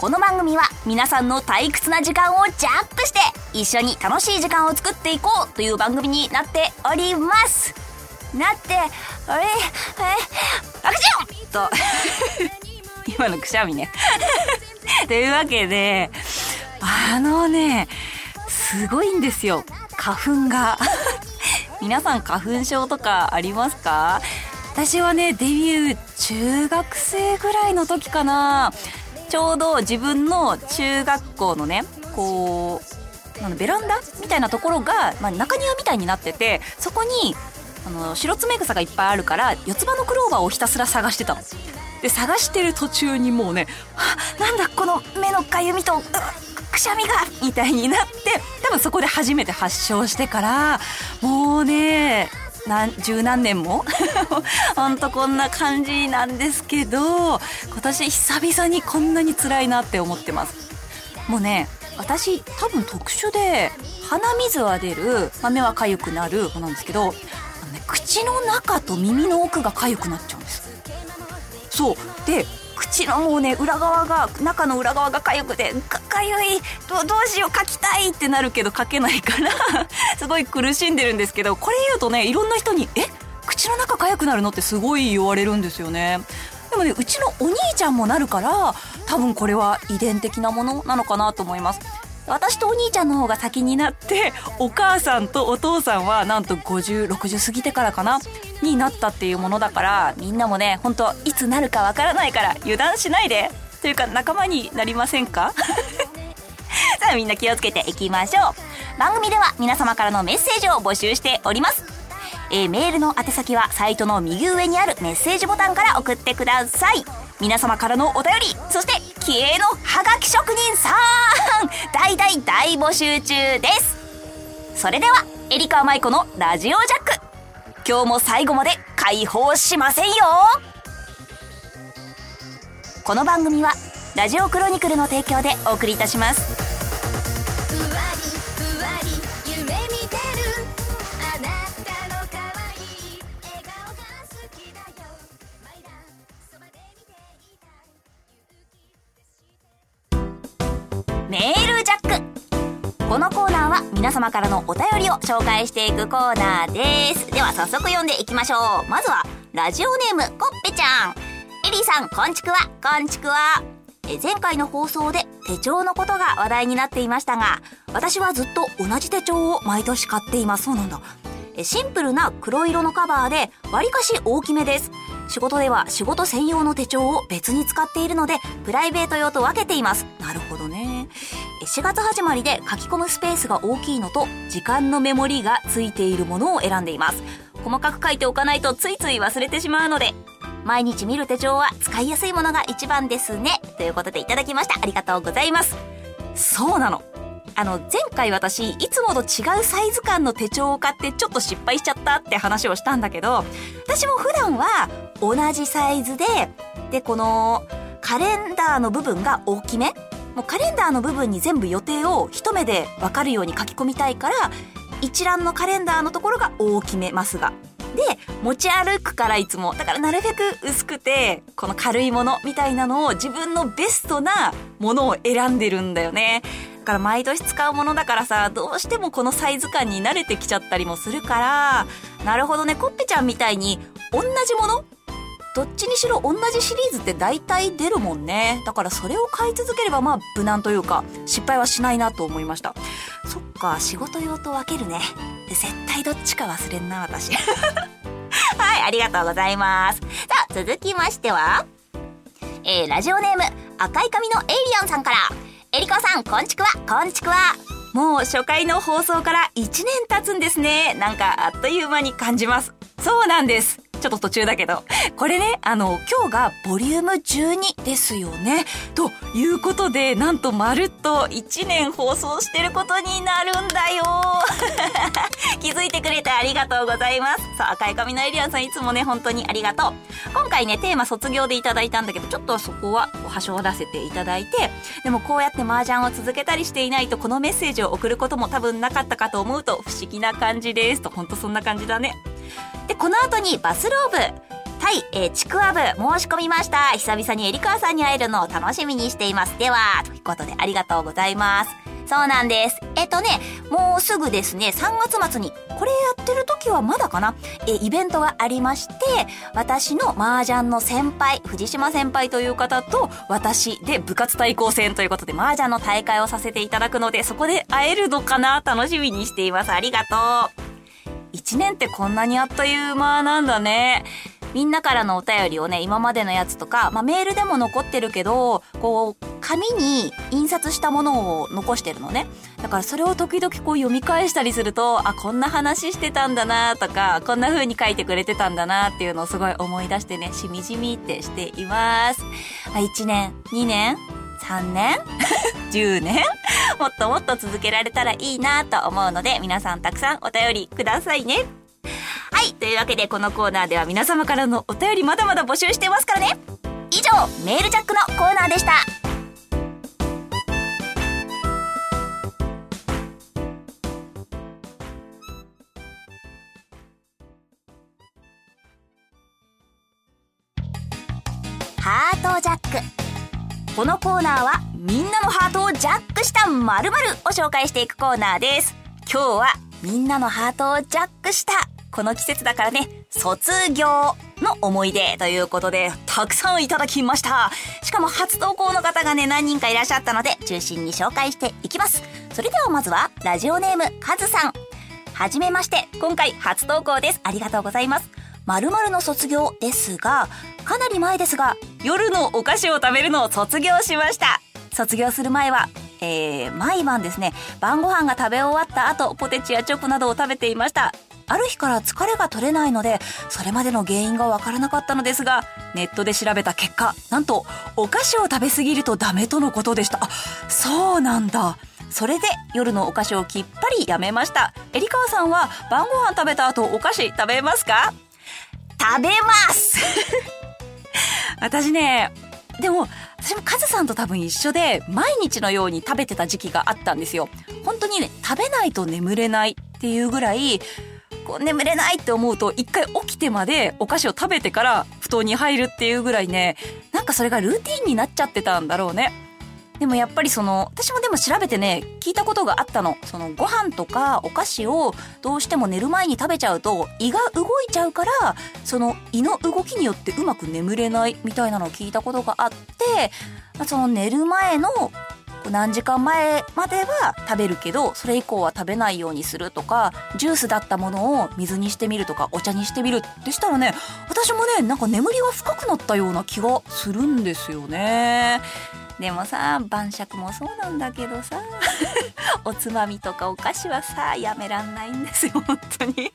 この番組は皆さんの退屈な時間をジャックして一緒に楽しい時間を作っていこうという番組になっております。なってあれえアクションと。今のくしゃみね。というわけであのねすごいんですよ。花粉が。皆さん花粉症とかありますか？私はねデビュー中学生ぐらいの時かな。ちょうど自分の中学校のねこうなんベランダみたいなところが、まあ、中庭みたいになっててそこにあの白爪草がいっぱいあるから四つ葉のクローバーをひたすら探してたの。で探してる途中にもうね「あなんだこの目のかゆみとくしゃみが!」みたいになって多分そこで初めて発症してからもうね何十何年も？ほんとこんな感じなんですけど今年久々にこんなに辛いなって思ってます。もうね私多分特殊で鼻水は出る、まあ、目は痒くなる子なんですけど、ね、口の中と耳の奥が痒くなっちゃうんです。そう。で口のもうね裏側が中の裏側が痒くてかかゆいどどうしよう書きたいってなるけど書けないからすごい苦しんでるんですけどこれ言うとねいろんな人に「え口の中痒くなるの?」ってすごい言われるんですよね。でもねうちのお兄ちゃんもなるから多分これは遺伝的なものなのかなと思います。私とお兄ちゃんの方が先になってお母さんとお父さんはなんと5060過ぎてからかなになったっていうものだからみんなもね本当いつなるかわからないから油断しないでというか仲間になりませんか？さあみんな気をつけていきましょう番組では皆様からのメッセージを募集しております。えー、メールの宛先はサイトの右上にあるメッセージボタンから送ってください。皆様からのお便りそして気鋭のハガキ職人さん 大大大募集中です。それではエリカ舞子のラジオジャック。今日も最後まで解放しませんよ。この番組はラジオクロニクルの提供でお送りいたします。メールジャック。このコーナーは皆様からのお便りを紹介していくコーナーです。では早速読んでいきましょう。まずはラジオネームコッペちゃん。エリーさんこんちくわ。こんちくわ。え前回の放送で手帳のことが話題になっていましたが私はずっと同じ手帳を毎年買っています。そうなんだ。シンプルな黒色のカバーでわりかし大きめです。仕事では仕事専用の手帳を別に使っているのでプライベート用と分けています。なるほどね。ね。4月始まりで書き込むスペースが大きいのと時間のメモリがついているものを選んでいます。細かく書いておかないとついつい忘れてしまうので毎日見る手帳は使いやすいものが一番ですね。ということでいただきました。ありがとうございます。そうなの。あの、前回私、いつもと違うサイズ感の手帳を買ってちょっと失敗しちゃったって話をしたんだけど、私も普段は同じサイズで、で、このカレンダーの部分が大きめもうカレンダーの部分に全部予定を一目でわかるように書き込みたいから、一覧のカレンダーのところが大きめますが。で、持ち歩くからいつも。だからなるべく薄くて、この軽いものみたいなのを自分のベストなものを選んでるんだよね。だから毎年使うものだからさ、どうしてもこのサイズ感に慣れてきちゃったりもするから、なるほどね、コッペちゃんみたいに同じものどっちにしろ同じシリーズって大体出るもんね。だからそれを買い続ければまあ無難というか失敗はしないなと思いました。そっか、仕事用と分けるね。絶対どっちか忘れんな、私。はい、ありがとうございます。さあ、続きましては、えー、ラジオネーム赤い髪のエイリアンさんから、えりこさん、こんちくわ、こんちくわ。もう初回の放送から1年経つんですね。なんかあっという間に感じます。そうなんです。ちょっと途中だけど。これね、あの、今日がボリューム12ですよね。ということで、なんとまるっと1年放送してることになるんだよ。気づいてくれてありがとうございます。さあ、赤い髪のエリアンさんいつもね、本当にありがとう。今回ね、テーマ卒業でいただいたんだけど、ちょっとそこははしょらせていただいて、でもこうやって麻雀を続けたりしていないと、このメッセージを送ることも多分なかったかと思うと、不思議な感じです。と、ほんとそんな感じだね。で、この後にバスローブ。はい、えー、ちくわぶ申し込みました。久々にエリカーさんに会えるのを楽しみにしています。では、ということでありがとうございます。そうなんです。えっとね、もうすぐですね、3月末に、これやってる時はまだかなえ、イベントがありまして、私の麻雀の先輩、藤島先輩という方と、私で部活対抗戦ということで、麻雀の大会をさせていただくので、そこで会えるのかな楽しみにしています。ありがとう。1年ってこんなにあっという間なんだね。みんなからのお便りをね、今までのやつとか、まあ、メールでも残ってるけど、こう、紙に印刷したものを残してるのね。だからそれを時々こう読み返したりすると、あ、こんな話してたんだなとか、こんな風に書いてくれてたんだなっていうのをすごい思い出してね、しみじみってしています。あ、1年 ?2 年3年 ?10 年？もっともっと続けられたらいいなと思うので、皆さんたくさんお便りくださいね。はい。というわけで、このコーナーでは皆様からのお便りまだまだ募集してますからね。以上、メールジャックのコーナーでした。このコーナーはみんなのハートをジャックした〇〇を紹介していくコーナーです。今日はみんなのハートをジャックしたこの季節だからね、卒業の思い出ということで、たくさんいただきました。しかも初投稿の方がね、何人かいらっしゃったので、中心に紹介していきます。それではまずは、ラジオネーム、カズさん。はじめまして、今回初投稿です。ありがとうございます。〇〇の卒業ですが、かなり前ですが、夜のお菓子を食べるのを卒業しました。卒業する前は、えー、毎晩ですね、晩ご飯が食べ終わった後、ポテチやチョコなどを食べていました。ある日から疲れが取れないので、それまでの原因がわからなかったのですが、ネットで調べた結果、なんと、お菓子を食べ過ぎるとダメとのことでした。あ、そうなんだ。それで夜のお菓子をきっぱりやめました。えりかわさんは晩ご飯食べた後お菓子食べますか？食べます 私ね、でも、私もカズさんと多分一緒で、毎日のように食べてた時期があったんですよ。本当にね、食べないと眠れないっていうぐらい、こう眠れないって思うと、一回起きてまでお菓子を食べてから布団に入るっていうぐらいね、なんかそれがルーティンになっちゃってたんだろうね。でもやっぱりその、私もでも調べてね、聞いたことがあったの。そのご飯とかお菓子をどうしても寝る前に食べちゃうと胃が動いちゃうから、その胃の動きによってうまく眠れないみたいなのを聞いたことがあって、その寝る前の何時間前までは食べるけど、それ以降は食べないようにするとか、ジュースだったものを水にしてみるとか、お茶にしてみるってしたらね、私もね、なんか眠りが深くなったような気がするんですよね。でもさ晩酌もそうなんだけどさ おつまみとかお菓子はさやめらんないんですよ本当に。で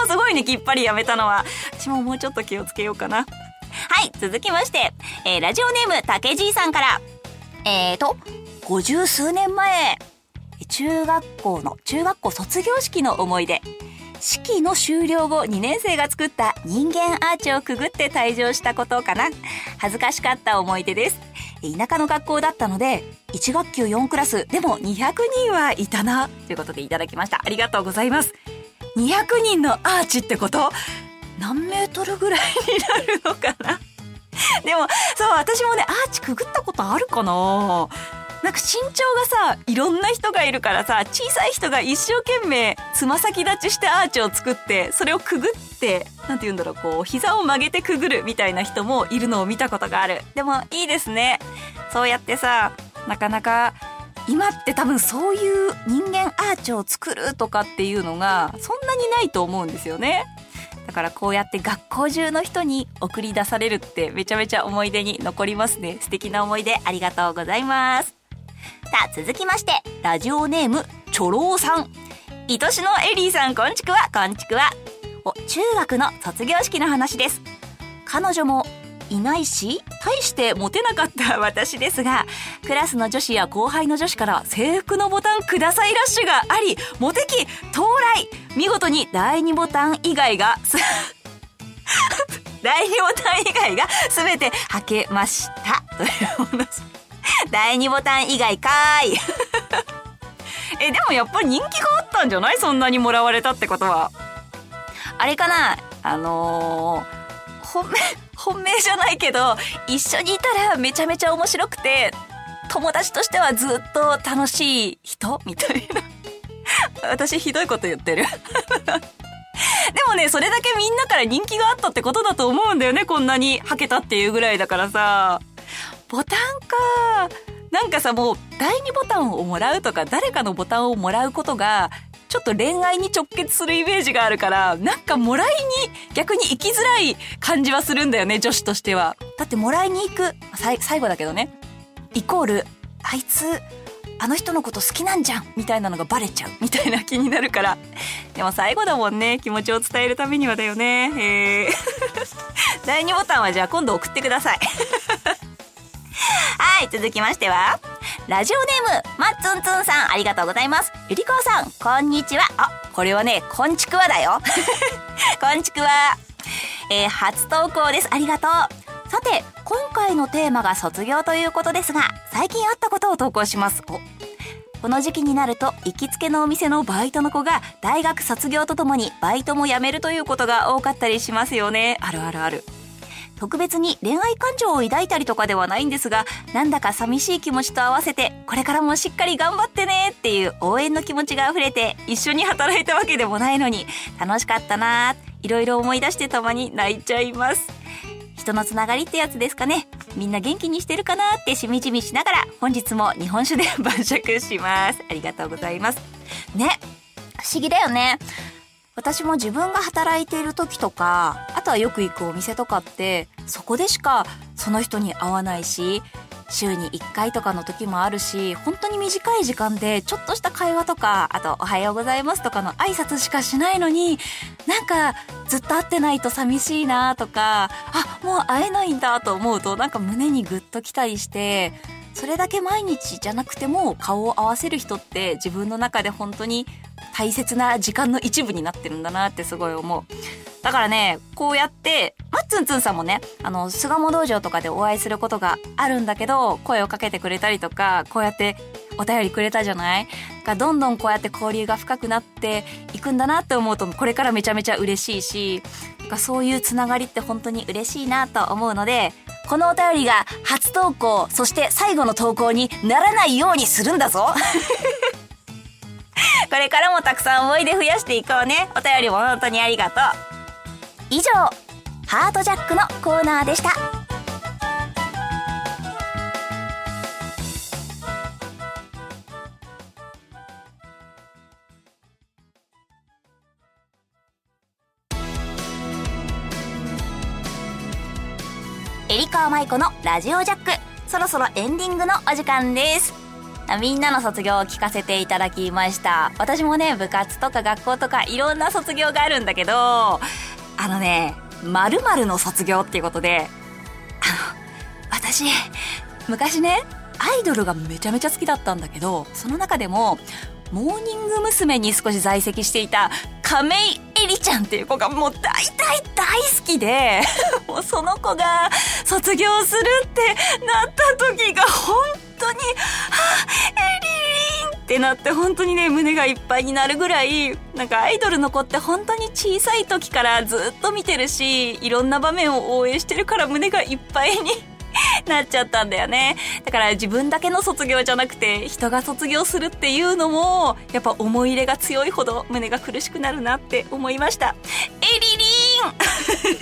もすごいねきっぱりやめたのは。私ももうちょっと気をつけようかな。はい続きまして、えー、ラジオネームたけじいさんから。えーと五十数年前中学校の中学校卒業式の思い出。式の終了後2年生が作った人間アーチをくぐって退場したことかな。恥ずかしかった思い出です。田舎の学校だったので、1学級4クラス、でも200人はいたな、ということでいただきました。ありがとうございます。200人のアーチってこと？何メートルぐらいになるのかな？でも、そう、私もね、アーチくぐったことあるかななんか身長がさ、いろんな人がいるからさ、小さい人が一生懸命つま先立ちしてアーチを作って、それをくぐって、なんて言うんだろう、こう、膝を曲げてくぐるみたいな人もいるのを見たことがある。でも、いいですね。そうやってさ、なかなか、今って多分そういう人間アーチを作るとかっていうのがそんなにないと思うんですよね。だからこうやって学校中の人に送り出されるってめちゃめちゃ思い出に残りますね。素敵な思い出ありがとうございます。さあ、続きまして、ラジオネーム、チョローさん。愛しのエリーさん、こんちくわ、こんちくわ。お、中学の卒業式の話です。彼女も、いないし大してモテなかった 私ですがクラスの女子や後輩の女子から制服のボタンくださいラッシュがありモテ期到来。見事に第2ボタン以外が 第2ボタン以外が全て履けました。という話第2ボタン以外かーい。えでもやっぱり人気があったんじゃない？そんなにもらわれたってことは。あれかな？あのー、本命 本命じゃないけど一緒にいたらめちゃめちゃ面白くて友達としてはずっと楽しい人みたいな 私ひどいこと言ってる でもね、それだけみんなから人気があったってことだと思うんだよね、こんなに履けたっていうぐらいだからさ。ボタンか。なんかさ、もう、第2ボタンをもらうとか、誰かのボタンをもらうことが、ちょっと恋愛に直結するイメージがあるから、なんかもらいに逆に行きづらい感じはするんだよね、女子としては。だってもらいに行く、最後だけどね。イコール、あいつ、あの人のこと好きなんじゃん。みたいなのがバレちゃう。みたいな気になるから。でも最後だもんね。気持ちを伝えるためにはだよね。えー。第2ボタンはじゃあ今度送ってください。はい続きましてはラジオネームまっつんつんさんありがとうございます。ゆりこさんこんにちは。あこれはねこんちくわだよ。こんちくわ。えー、初投稿です。ありがとう。さて今回のテーマが卒業ということですが最近あったことを投稿します。この時期になると行きつけのお店のバイトの子が大学卒業とともにバイトも辞めるということが多かったりしますよね。あるあるある。特別に恋愛感情を抱いたりとかではないんですがなんだか寂しい気持ちと合わせてこれからもしっかり頑張ってねっていう応援の気持ちが溢れて一緒に働いたわけでもないのに楽しかったないろいろ思い出してたまに泣いちゃいます。人のつながりってやつですかね。みんな元気にしてるかなってしみじみしながら本日も日本酒で晩酌します。ありがとうございます。ね不思議だよね。私も自分が働いている時とかあとはよく行くお店とかってそこでしかその人に会わないし週に1回とかの時もあるし本当に短い時間でちょっとした会話とかあと「おはようございます」とかの挨拶しかしないのになんかずっと会ってないと寂しいなとかあもう会えないんだと思うとなんか胸にグッときたりしてそれだけ毎日じゃなくても顔を合わせる人って自分の中で本当に大切な時間の一部になってるんだなってすごい思う。だからね、こうやって、まっつんつんさんもね、あの、巣鴨道場とかでお会いすることがあるんだけど、声をかけてくれたりとか、こうやってお便りくれたじゃない？がどんどんこうやって交流が深くなっていくんだなって思うと、これからめちゃめちゃ嬉しいし、そういうつながりって本当に嬉しいなと思うので、このお便りが初投稿、そして最後の投稿にならないようにするんだぞ これからもたくさん思い出増やしていこうね。お便りも本当にありがとう。以上、ハートジャックのコーナーでした。エリカーマイコのラジオジャック。そろそろエンディングのお時間です。みんなの卒業を聞かせていただきました。私もね、部活とか学校とかいろんな卒業があるんだけど、あのね、〇〇の卒業っていうことで、あの、私、昔ね、アイドルがめちゃめちゃ好きだったんだけど、その中でも、モーニング娘。に少し在籍していた亀井絵里ちゃんっていう子がもう大大大好きで、もうその子が卒業するってなった時が本当に、はあ、エリリンってなって本当にね、胸がいっぱいになるぐらい、なんかアイドルの子って本当に小さい時からずっと見てるし、いろんな場面を応援してるから胸がいっぱいに なっちゃったんだよね。だから自分だけの卒業じゃなくて、人が卒業するっていうのも、やっぱ思い入れが強いほど胸が苦しくなるなって思いました。エリリ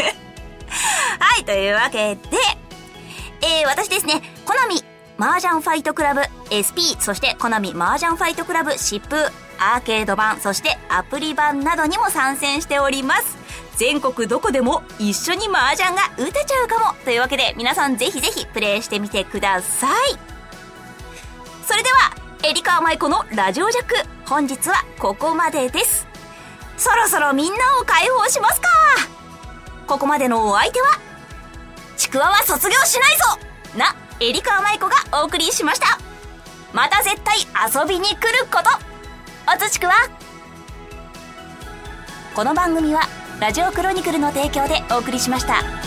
ン はい、というわけで、えー、私ですね、コナミ麻雀ファイトクラブ SP、そしてコナミ麻雀ファイトクラブ疾風、アーケード版、そしてアプリ版などにも参戦しております。全国どこでも一緒に麻雀が打てちゃうかも。というわけで皆さんぜひぜひプレイしてみてください。それではエリカーマイコのラジオジャック本日はここまでです。そろそろみんなを解放しますか。ここまでのお相手はちくわは卒業しないぞなエリカーマイコがお送りしました。また絶対遊びに来ること。おつちくわ。この番組は「ラジオクロニクルの提供でお送りしました。